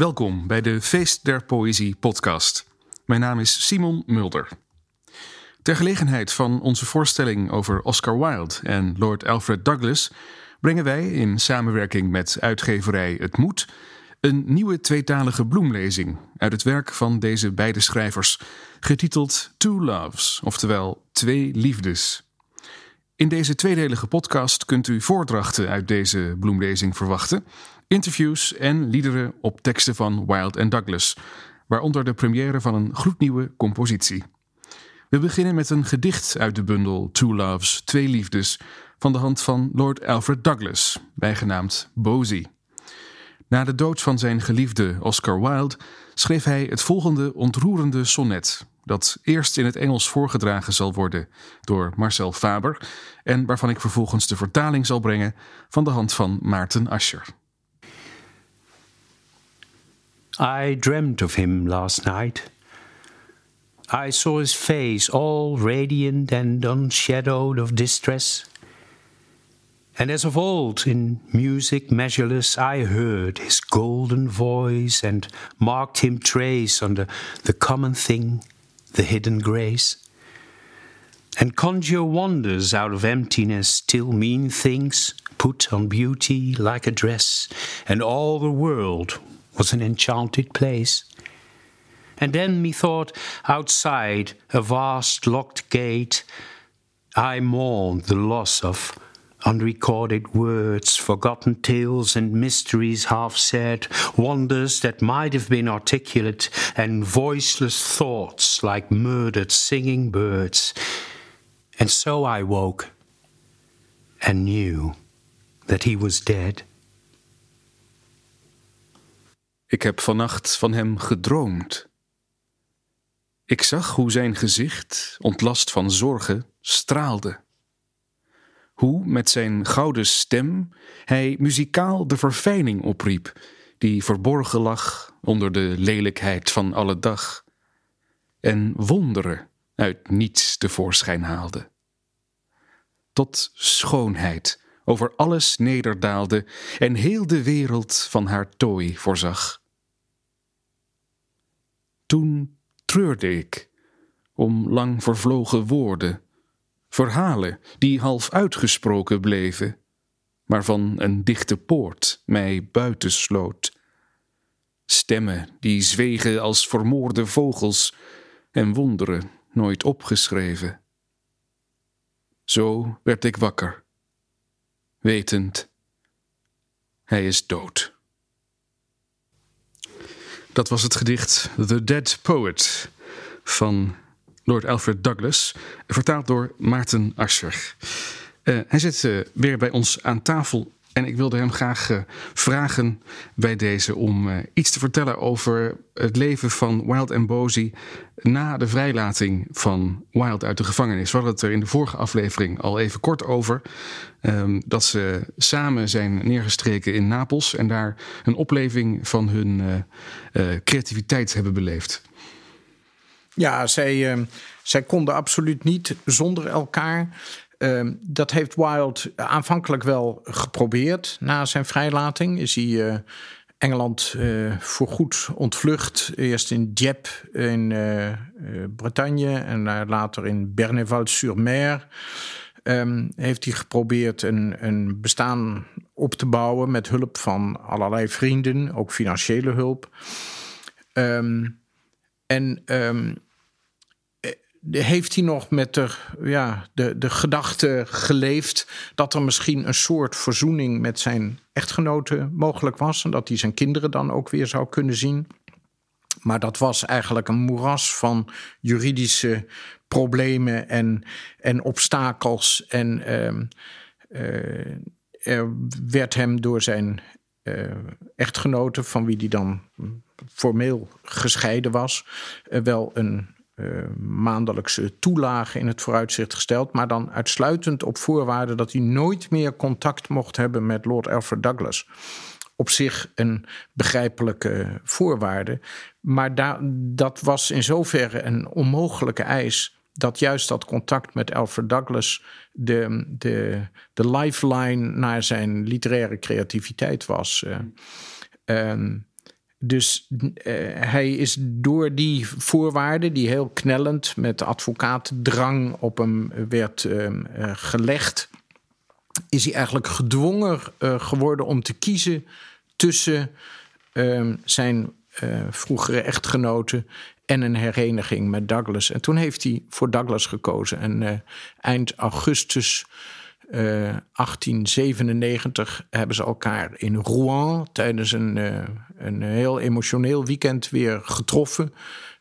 Welkom bij de Feest der Poëzie podcast. Mijn naam is Simon Mulder. Ter gelegenheid van onze voorstelling over Oscar Wilde en Lord Alfred Douglas brengen wij in samenwerking met uitgeverij Het Moed een nieuwe tweetalige bloemlezing uit het werk van deze beide schrijvers, getiteld Two Loves, oftewel Twee Liefdes. In deze tweedelige podcast kunt u voordrachten uit deze bloemlezing verwachten, interviews en liederen op teksten van Wilde en Douglas, waaronder de première van een gloednieuwe compositie. We beginnen met een gedicht uit de bundel Two Loves, Twee Liefdes, van de hand van Lord Alfred Douglas, bijgenaamd Bosie. Na de dood van zijn geliefde Oscar Wilde schreef hij het volgende ontroerende sonnet, dat eerst in het Engels voorgedragen zal worden door Marcel Faber en waarvan ik vervolgens de vertaling zal brengen van de hand van Maarten Ascher. I dreamt of him last night. I saw his face all radiant and unshadowed of distress. And as of old, in music measureless, I heard his golden voice and marked him trace the, the common thing, the hidden grace. And conjure wonders out of emptiness, till mean things put on beauty like a dress, and all the world was an enchanted place. And then methought outside a vast locked gate, I mourned the loss of unrecorded words, forgotten tales and mysteries half said, wonders that might have been articulate, and voiceless thoughts like murdered singing birds. And so I woke and knew that he was dead. Ik heb vannacht van hem gedroomd. Ik zag hoe zijn gezicht, ontlast van zorgen, straalde hoe met zijn gouden stem hij muzikaal de verfijning opriep, die verborgen lag onder de lelijkheid van alle dag, en wonderen uit niets tevoorschijn haalde. Tot schoonheid over alles nederdaalde en heel de wereld van haar tooi voorzag. Toen treurde ik om lang vervlogen woorden verhalen die half uitgesproken bleven, maar van een dichte poort mij buitensloot. Stemmen die zwegen als vermoorde vogels en wonderen nooit opgeschreven. Zo werd ik wakker, wetend, hij is dood. Dat was het gedicht The Dead Poet van Lord Alfred Douglas, vertaald door Maarten Ascher. Uh, hij zit uh, weer bij ons aan tafel en ik wilde hem graag uh, vragen bij deze om iets te vertellen over het leven van Wilde en Bosie na de vrijlating van Wilde uit de gevangenis. We hadden het er in de vorige aflevering al even kort over. Um, dat ze samen zijn neergestreken in Napels en daar een opleving van hun creativiteit hebben beleefd. Ja, zij, uh, zij konden absoluut niet zonder elkaar. Uh, dat heeft Wilde aanvankelijk wel geprobeerd. Na zijn vrijlating is hij uh, Engeland voorgoed ontvlucht. Eerst in Dieppe in Bretagne en later in Berneval-sur-Mer. Um, heeft hij geprobeerd een, een bestaan op te bouwen met hulp van allerlei vrienden, ook financiële hulp. Um, en heeft hij nog met de, ja, de, de gedachte geleefd dat er misschien een soort verzoening met zijn echtgenote mogelijk was en dat hij zijn kinderen dan ook weer zou kunnen zien. Maar dat was eigenlijk een moeras van juridische problemen en, en obstakels. En uh, uh, er werd hem door zijn uh, echtgenote, van wie hij dan formeel gescheiden was, wel een maandelijkse toelage in het vooruitzicht gesteld, maar dan uitsluitend op voorwaarde dat hij nooit meer contact mocht hebben met Lord Alfred Douglas. Op zich een begrijpelijke voorwaarde, maar da dat was in zoverre een onmogelijke eis dat juist dat contact met Alfred Douglas de, de, de lifeline naar zijn literaire creativiteit was. Uh, dus uh, hij is door die voorwaarden, die heel knellend met advocaatdrang op hem werd uh, gelegd, is hij eigenlijk gedwongen uh, geworden om te kiezen tussen ehm, zijn vroegere echtgenote en een hereniging met Douglas. En toen heeft hij voor Douglas gekozen. En eind augustus 1897 eh, hebben ze elkaar in Rouen tijdens een, uh, een heel emotioneel weekend weer getroffen.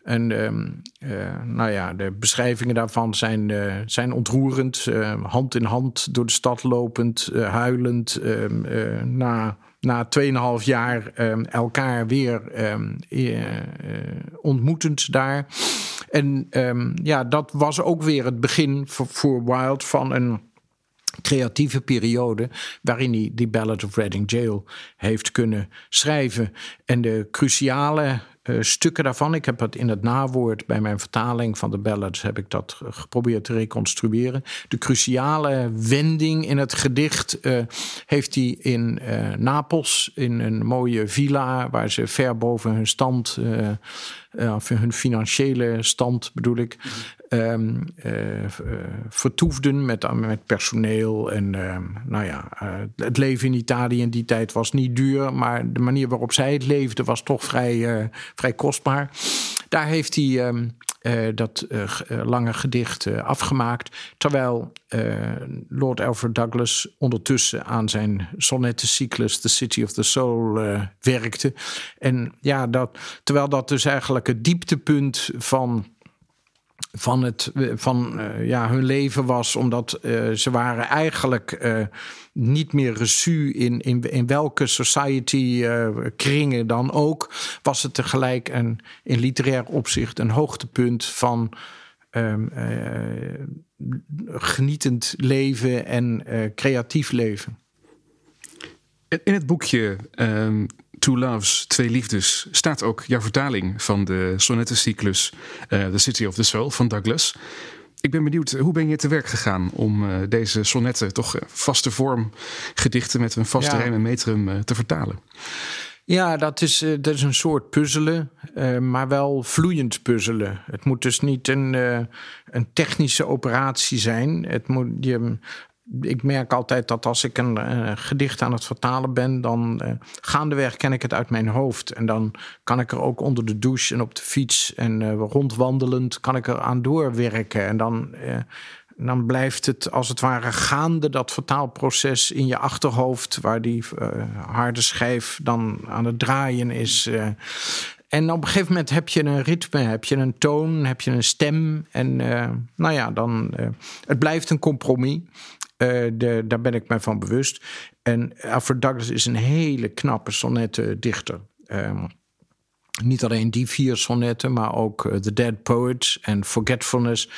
En uh, nou ja, de beschrijvingen daarvan zijn, zijn ontroerend. hand in hand door de stad lopend, huilend. Ehm, na, na 2,5 jaar ehm, elkaar weer ontmoetend daar. En ja, dat was ook weer het begin voor, voor Wild van een creatieve periode waarin hij die Ballad of Reading Jail heeft kunnen schrijven. En de cruciale uh, stukken daarvan, ik heb het in het nawoord bij mijn vertaling van de ballads heb ik dat geprobeerd te reconstrueren. De cruciale wending in het gedicht uh, heeft hij in uh, Napels, in een mooie villa waar ze ver boven hun stand of hun financiële stand bedoel ik, um, vertoefden met, met personeel. En uh, nou ja, het leven in Italië in die tijd was niet duur, maar de manier waarop zij het leefden was toch vrij, vrij kostbaar. Daar heeft hij um, dat lange gedicht afgemaakt. Terwijl Lord Alfred Douglas ondertussen aan zijn sonnettencyclus The City of the Soul werkte. En ja, dat, terwijl dat dus eigenlijk het dieptepunt van van, het, van uh, ja, hun leven was. Omdat uh, ze waren eigenlijk uh, niet meer reçu in, in, in welke society kringen dan ook. Was het tegelijk een, in literair opzicht een hoogtepunt van ehm, genietend leven en creatief leven. In het boekje um, Two Loves, Twee Liefdes, staat ook jouw vertaling van de sonnettencyclus uh, The City of the Soul van Douglas. Ik ben benieuwd, hoe ben je te werk gegaan om uh, deze sonnetten, toch vaste vorm gedichten met een vaste ja. rijm en metrum uh, te vertalen? Ja, dat is, dat is een soort puzzelen, maar wel vloeiend puzzelen. Het moet dus niet een, een technische operatie zijn. Het moet, je, ik merk altijd dat als ik een uh, gedicht aan het vertalen ben, dan uh, gaandeweg ken ik het uit mijn hoofd. En dan kan ik er ook onder de douche en op de fiets en uh, rondwandelend kan ik er aan doorwerken. En dan, dan blijft het als het ware gaande, dat vertaalproces in je achterhoofd, waar die harde schijf dan aan het draaien is. En op een gegeven moment heb je een ritme, heb je een toon, heb je een stem. En nou ja, dan. het blijft een compromis. Uh, de, daar ben ik mij van bewust. En Alfred Douglas is een hele knappe sonnettendichter. Um, niet alleen die vier sonnetten, maar ook uh, The Dead Poets en Forgetfulness.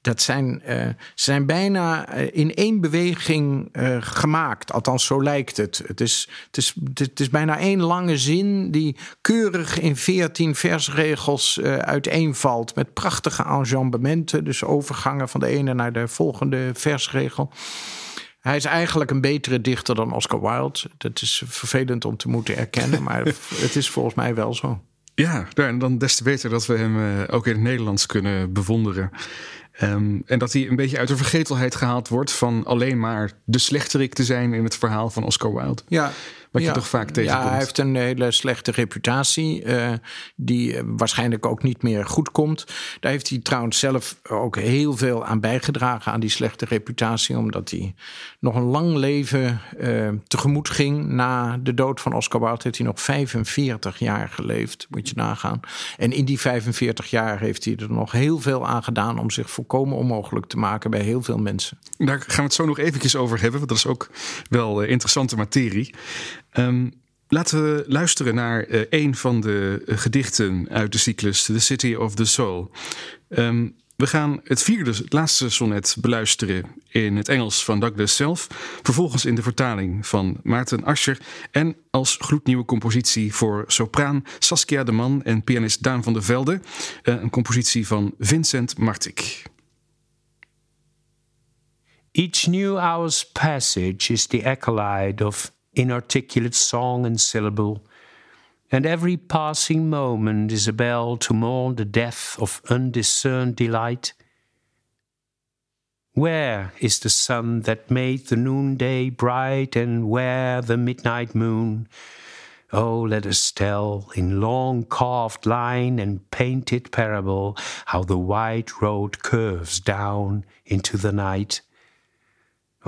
Dat zijn, uh, zijn bijna in één beweging gemaakt. Althans, zo lijkt het. Het is, het, is, het is bijna één lange zin die keurig in veertien versregels uiteenvalt. Met prachtige enjambementen, dus overgangen van de ene naar de volgende versregel. Hij is eigenlijk een betere dichter dan Oscar Wilde. Dat is vervelend om te moeten erkennen, maar het is volgens mij wel zo. Ja, en dan des te beter dat we hem uh, ook in het Nederlands kunnen bewonderen. Um, en dat hij een beetje uit de vergetelheid gehaald wordt van alleen maar de slechterik te zijn in het verhaal van Oscar Wilde. Ja, wat ja, je toch vaak tegenkomt. Ja, hij heeft een hele slechte reputatie, uh, die waarschijnlijk ook niet meer goed komt. Daar heeft hij trouwens zelf ook heel veel aan bijgedragen, aan die slechte reputatie, omdat hij nog een lang leven uh, tegemoet ging. Na de dood van Oscar Wilde heeft hij nog 45 jaar geleefd, moet je nagaan. En in die 45 jaar heeft hij er nog heel veel aan gedaan om zich volkomen onmogelijk te maken bij heel veel mensen. Daar gaan we het zo nog eventjes over hebben, want dat is ook wel uh, interessante materie. Um, laten we luisteren naar uh, een van de uh, gedichten uit de cyclus The City of the Soul. Um, we gaan het vierde, het laatste sonnet beluisteren in het Engels van Douglas zelf. Vervolgens in de vertaling van Maarten Ascher. En als gloednieuwe compositie voor sopraan Saskia de Man en pianist Daan van der Velde. Uh, een compositie van Vincent Martik. Each new hour's passage is the acolyte of inarticulate song and syllable, and every passing moment is a bell to mourn the death of undiscerned delight. Where is the sun that made the noonday bright, and where the midnight moon? Oh, let us tell in long carved line and painted parable how the white road curves down into the night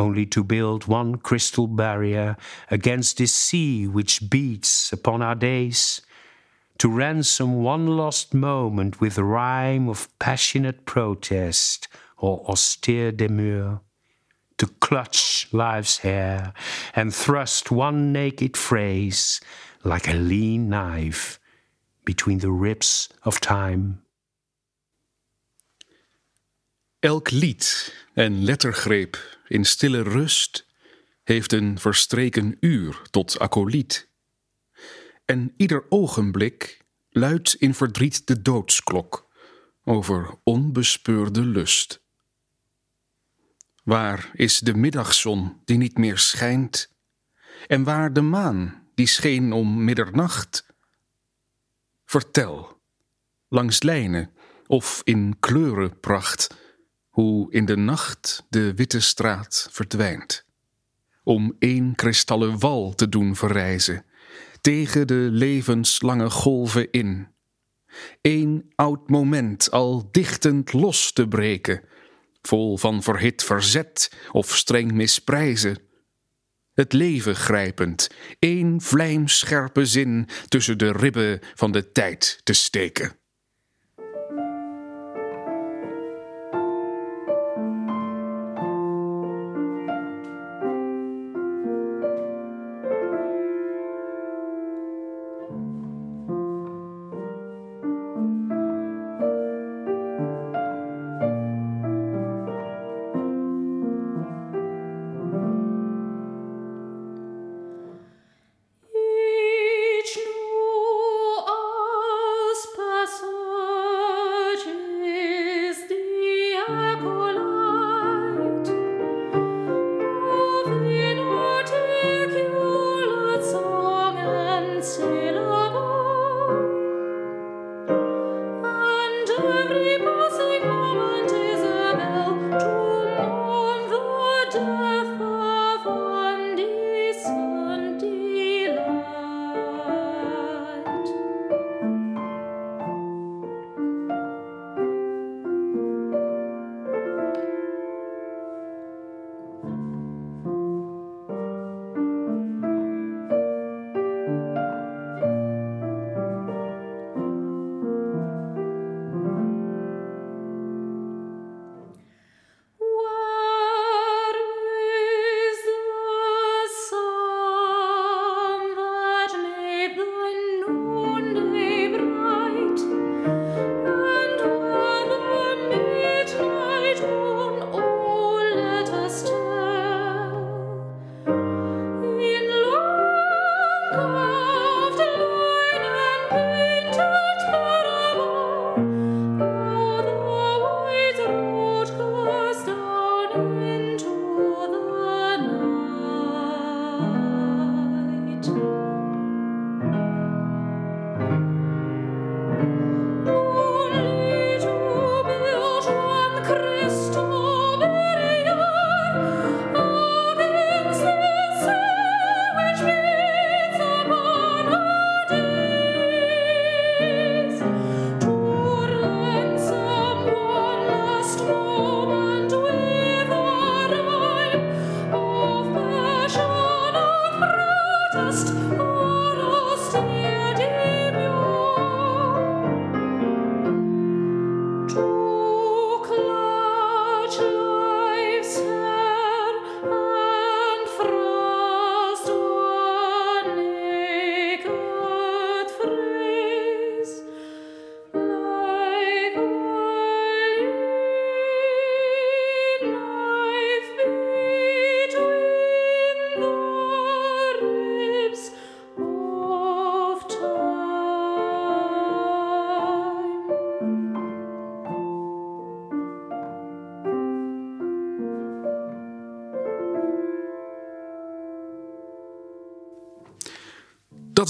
only to build one crystal barrier against this sea which beats upon our days, to ransom one lost moment with rhyme of passionate protest or austere demur, to clutch life's hair and thrust one naked phrase like a lean knife between the ribs of time. Elk lied en lettergreep in stille rust heeft een verstreken uur tot acoliet. En ieder ogenblik luidt in verdriet de doodsklok over onbespeurde lust. Waar is de middagzon die niet meer schijnt? En waar de maan die scheen om middernacht? Vertel, langs lijnen of in kleurenpracht hoe in de nacht de witte straat verdwijnt, om één kristallen wal te doen verrijzen, tegen de levenslange golven in, één oud moment al dichtend los te breken, vol van verhit verzet of streng misprijzen, het leven grijpend, één vlijmscherpe zin tussen de ribben van de tijd te steken.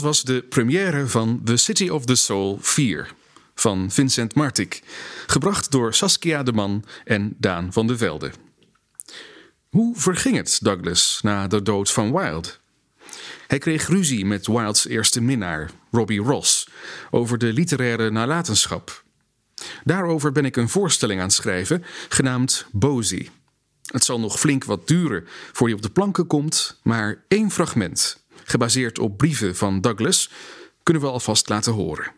Was de première van The City of the Soul 4 van Vincent Martik, gebracht door Saskia de Man en Daan van de Velde. Hoe verging het Douglas na de dood van Wilde? Hij kreeg ruzie met Wildes eerste minnaar, Robbie Ross, over de literaire nalatenschap. Daarover ben ik een voorstelling aan het schrijven, genaamd Bozy. Het zal nog flink wat duren voor hij op de planken komt, maar één fragment, gebaseerd op brieven van Douglas, kunnen we alvast laten horen.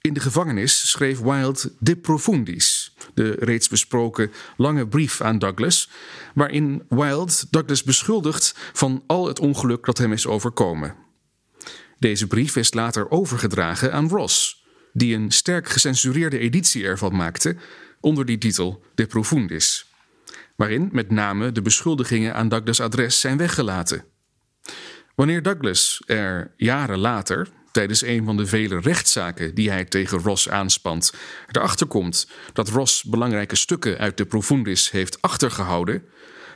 In de gevangenis schreef Wilde De Profundis, de reeds besproken lange brief aan Douglas, waarin Wilde Douglas beschuldigt van al het ongeluk dat hem is overkomen. Deze brief is later overgedragen aan Ross, die een sterk gecensureerde editie ervan maakte onder die titel De Profundis, waarin met name de beschuldigingen aan Douglas' adres zijn weggelaten. Wanneer Douglas er jaren later, tijdens een van de vele rechtszaken die hij tegen Ross aanspant, erachter komt dat Ross belangrijke stukken uit de Profundis heeft achtergehouden,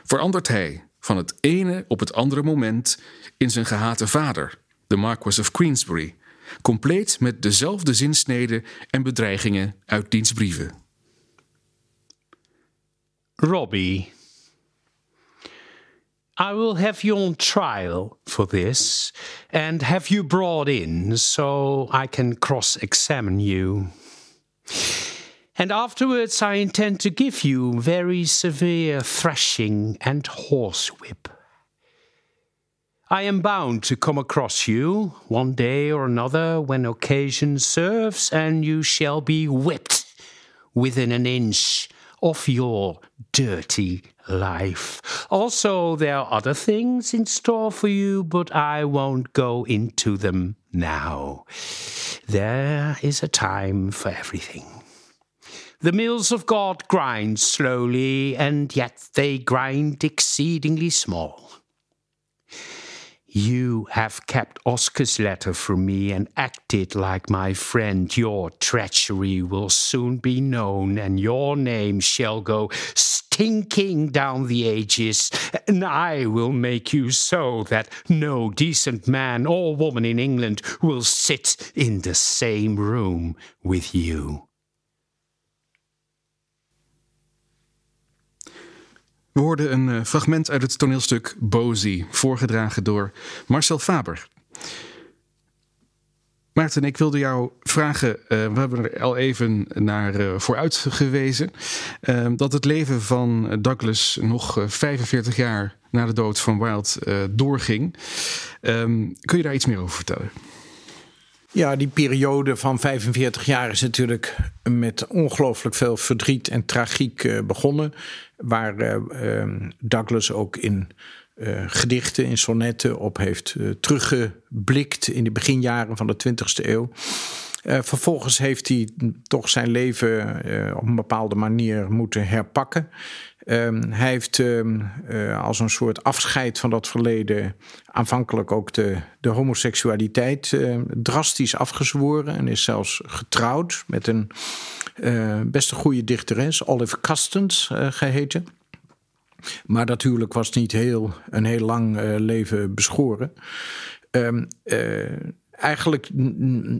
verandert hij van het ene op het andere moment in zijn gehate vader, de Marquis of Queensbury, compleet met dezelfde zinsneden en bedreigingen uit diens brieven. Robbie. I will have you on trial for this and have you brought in so I can cross examine you. And afterwards, I intend to give you very severe thrashing and horsewhip. I am bound to come across you one day or another when occasion serves, and you shall be whipped within an inch of your dirty life. Also, there are other things in store for you, but I won't go into them now. There is a time for everything. The mills of God grind slowly, and yet they grind exceedingly small. You have kept Oscar's letter from me and acted like my friend. Your treachery will soon be known, and your name shall go stinking down the ages. And I will make you so that no decent man or woman in England will sit in the same room with you. We hoorden een uh, fragment uit het toneelstuk Bozy, voorgedragen door Marcel Faber. Maarten, ik wilde jou vragen, uh, we hebben er al even naar uh, vooruit gewezen, dat het leven van Douglas nog 45 jaar na de dood van Wilde doorging. Um, kun je daar iets meer over vertellen? Ja, die periode van 45 jaar is natuurlijk met ongelooflijk veel verdriet en tragiek uh, begonnen. Waar uh, Douglas ook in uh, gedichten, in sonnetten op heeft teruggeblikt in de beginjaren van de 20e eeuw. vervolgens heeft hij toch zijn leven op een bepaalde manier moeten herpakken. Um, hij heeft um, uh, als een soort afscheid van dat verleden aanvankelijk ook de, de homoseksualiteit uh, drastisch afgezworen en is zelfs getrouwd met een uh, best een goede dichteres, Olive Custance geheten. Maar dat huwelijk was niet heel, een heel lang leven beschoren. Eigenlijk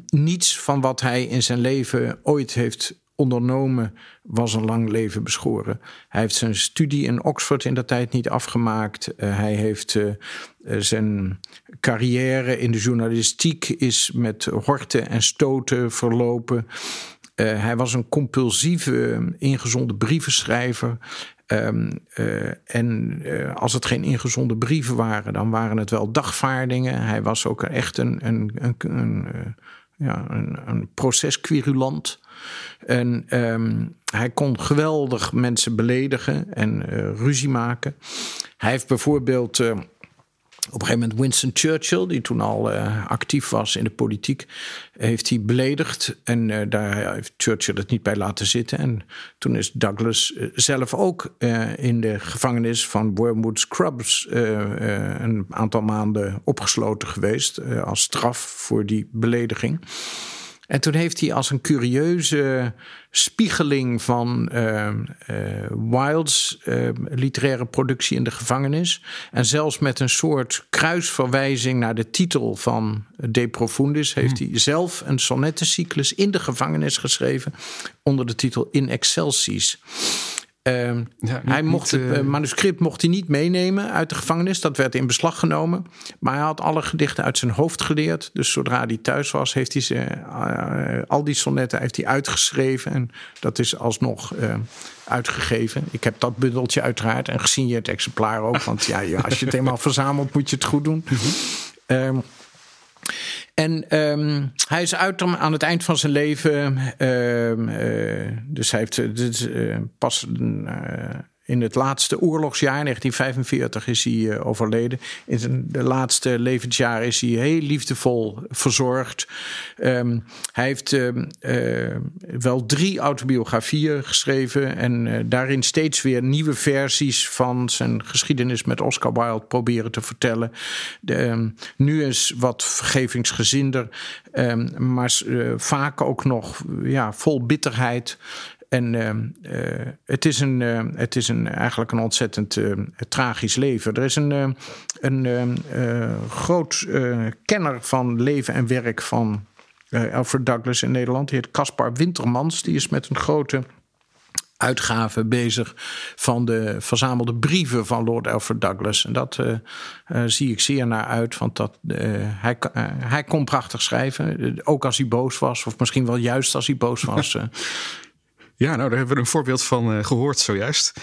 niets van wat hij in zijn leven ooit heeft ondernomen, was een lang leven beschoren. Hij heeft zijn studie in Oxford in dat tijd niet afgemaakt. Uh, hij heeft uh, zijn carrière in de journalistiek is met horten en stoten verlopen. Hij was een compulsieve, ingezonde brievenschrijver. Um, en als het geen ingezonde brieven waren, dan waren het wel dagvaardingen. Hij was ook echt een, een, een, een ja, een, een procesquirulant. En um, hij kon geweldig mensen beledigen en uh, ruzie maken. Hij heeft bijvoorbeeld. Uh, op een gegeven moment Winston Churchill, die toen al uh, actief was in de politiek, heeft hij beledigd. En daar heeft Churchill het niet bij laten zitten. En toen is Douglas zelf ook in de gevangenis van Wormwood Scrubs een aantal maanden opgesloten geweest als straf voor die belediging. En toen heeft hij als een curieuze spiegeling van uh, Wilds literaire productie in de gevangenis. En zelfs met een soort kruisverwijzing naar de titel van De Profundis. heeft hmm. hij zelf een sonnettencyclus in de gevangenis geschreven. onder de titel In Excelsis. Ehm, hij mocht het uh, manuscript mocht hij niet meenemen uit de gevangenis. Dat werd in beslag genomen. Maar hij had alle gedichten uit zijn hoofd geleerd. Dus zodra hij thuis was, heeft hij ze, uh, al die sonnetten heeft hij uitgeschreven. En dat is alsnog uitgegeven. Ik heb dat bundeltje uiteraard en gezien je het exemplaar ook. Want ja, als je het eenmaal verzamelt, moet je het goed doen. Mm en um, hij is uit aan het eind van zijn leven. Uh, dus hij heeft dus, uh, pas in het laatste oorlogsjaar, 1945, is hij uh, overleden. In de laatste levensjaar is hij heel liefdevol verzorgd. Um, hij heeft uh, uh, wel drie autobiografieën geschreven en uh, daarin steeds weer nieuwe versies van zijn geschiedenis met Oscar Wilde proberen te vertellen. De, um, nu is wat vergevingsgezinder, maar vaak ook nog ja, vol bitterheid. En uh, het is, een, uh, het is een, eigenlijk een ontzettend uh, tragisch leven. Er is een, een groot kenner van leven en werk van Alfred Douglas in Nederland. Die heet Caspar Wintermans. Die is met een grote uitgave bezig van de verzamelde brieven van Lord Alfred Douglas. En dat zie ik zeer naar uit, want dat, hij, hij kon prachtig schrijven. ook als hij boos was, of misschien wel juist als hij boos was. Ja, nou, daar hebben we een voorbeeld van uh, gehoord zojuist.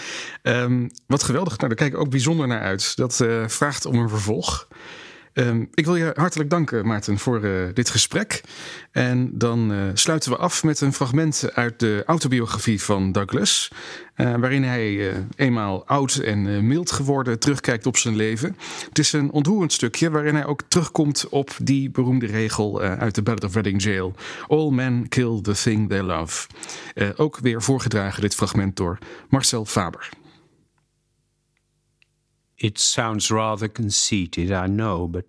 Um, wat geweldig. Nou, daar kijk ik ook bijzonder naar uit. Dat uh, vraagt om een vervolg. Um, ik wil je hartelijk danken, Maarten, voor uh, dit gesprek. En dan uh, sluiten we af met een fragment uit de autobiografie van Douglas. Uh, waarin hij eenmaal oud en mild geworden terugkijkt op zijn leven. Het is een ontroerend stukje waarin hij ook terugkomt op die beroemde regel uit de Ballad of Reading Jail. All men kill the thing they love. ook weer voorgedragen dit fragment door Marcel Faber. It sounds rather conceited, I know, but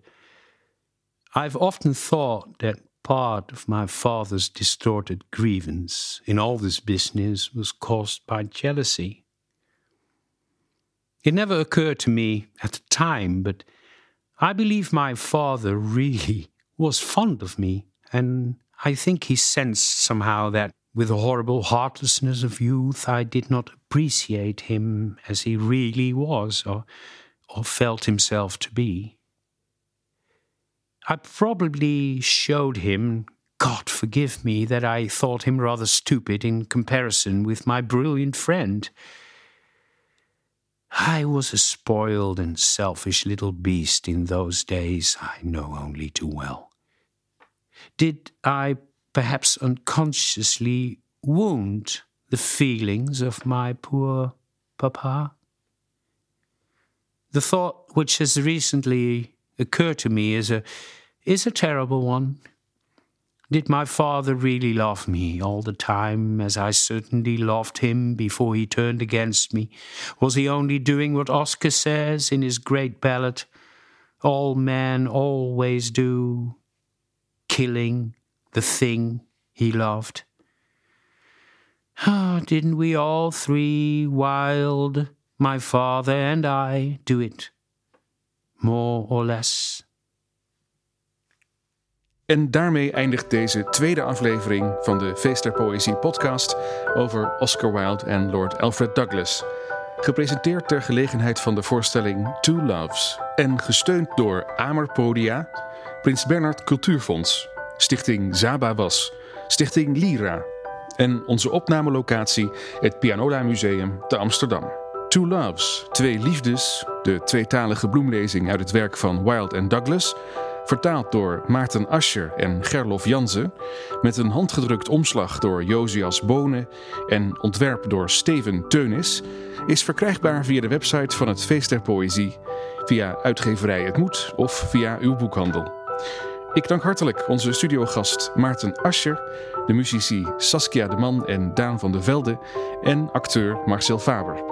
I've often thought that part of my father's distorted grievance in all this business was caused by jealousy. It never occurred to me at the time, but I believe my father really was fond of me, and I think he sensed somehow that with the horrible heartlessness of youth, I did not appreciate him as he really was, or or felt himself to be. I probably showed him, God forgive me, that I thought him rather stupid in comparison with my brilliant friend. I was a spoiled and selfish little beast in those days, I know only too well. Did I perhaps unconsciously wound the feelings of my poor papa? The thought which has recently occurred to me is a is a terrible one. Did my father really love me all the time, as I certainly loved him before he turned against me? Was he only doing what Oscar says in his great ballad, All men always do, killing the thing he loved? Ah, didn't we all three, Wild, my father and I, do it? More or less. En daarmee eindigt deze tweede aflevering van de Feest der Poëzie podcast over Oscar Wilde en Lord Alfred Douglas. Gepresenteerd ter gelegenheid van de voorstelling Two Loves en gesteund door Amer Podia, Prins Bernhard Cultuurfonds, Stichting Zaba Was, Stichting Lira en onze opnamelocatie het Pianola Museum te Amsterdam. Two Loves, Twee Liefdes, de tweetalige bloemlezing uit het werk van Wilde en Douglas vertaald door Maarten Ascher en Gerlof Jansen, met een handgedrukt omslag door Josias Bonen en ontwerp door Steven Teunis, is verkrijgbaar via de website van het Feest der Poëzie, via uitgeverij Het Moed of via uw boekhandel. Ik dank hartelijk onze studiogast Maarten Ascher, de muzici Saskia de Man en Daan van de Velde en acteur Marcel Faber.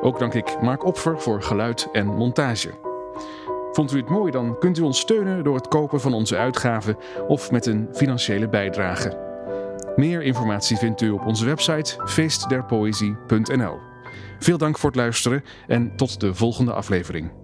Ook dank ik Mark Opfer voor geluid en montage. Vond u het mooi, dan kunt u ons steunen door het kopen van onze uitgaven of met een financiële bijdrage. Meer informatie vindt u op onze website feestderpoëzie.nl. Veel dank voor het luisteren en tot de volgende aflevering.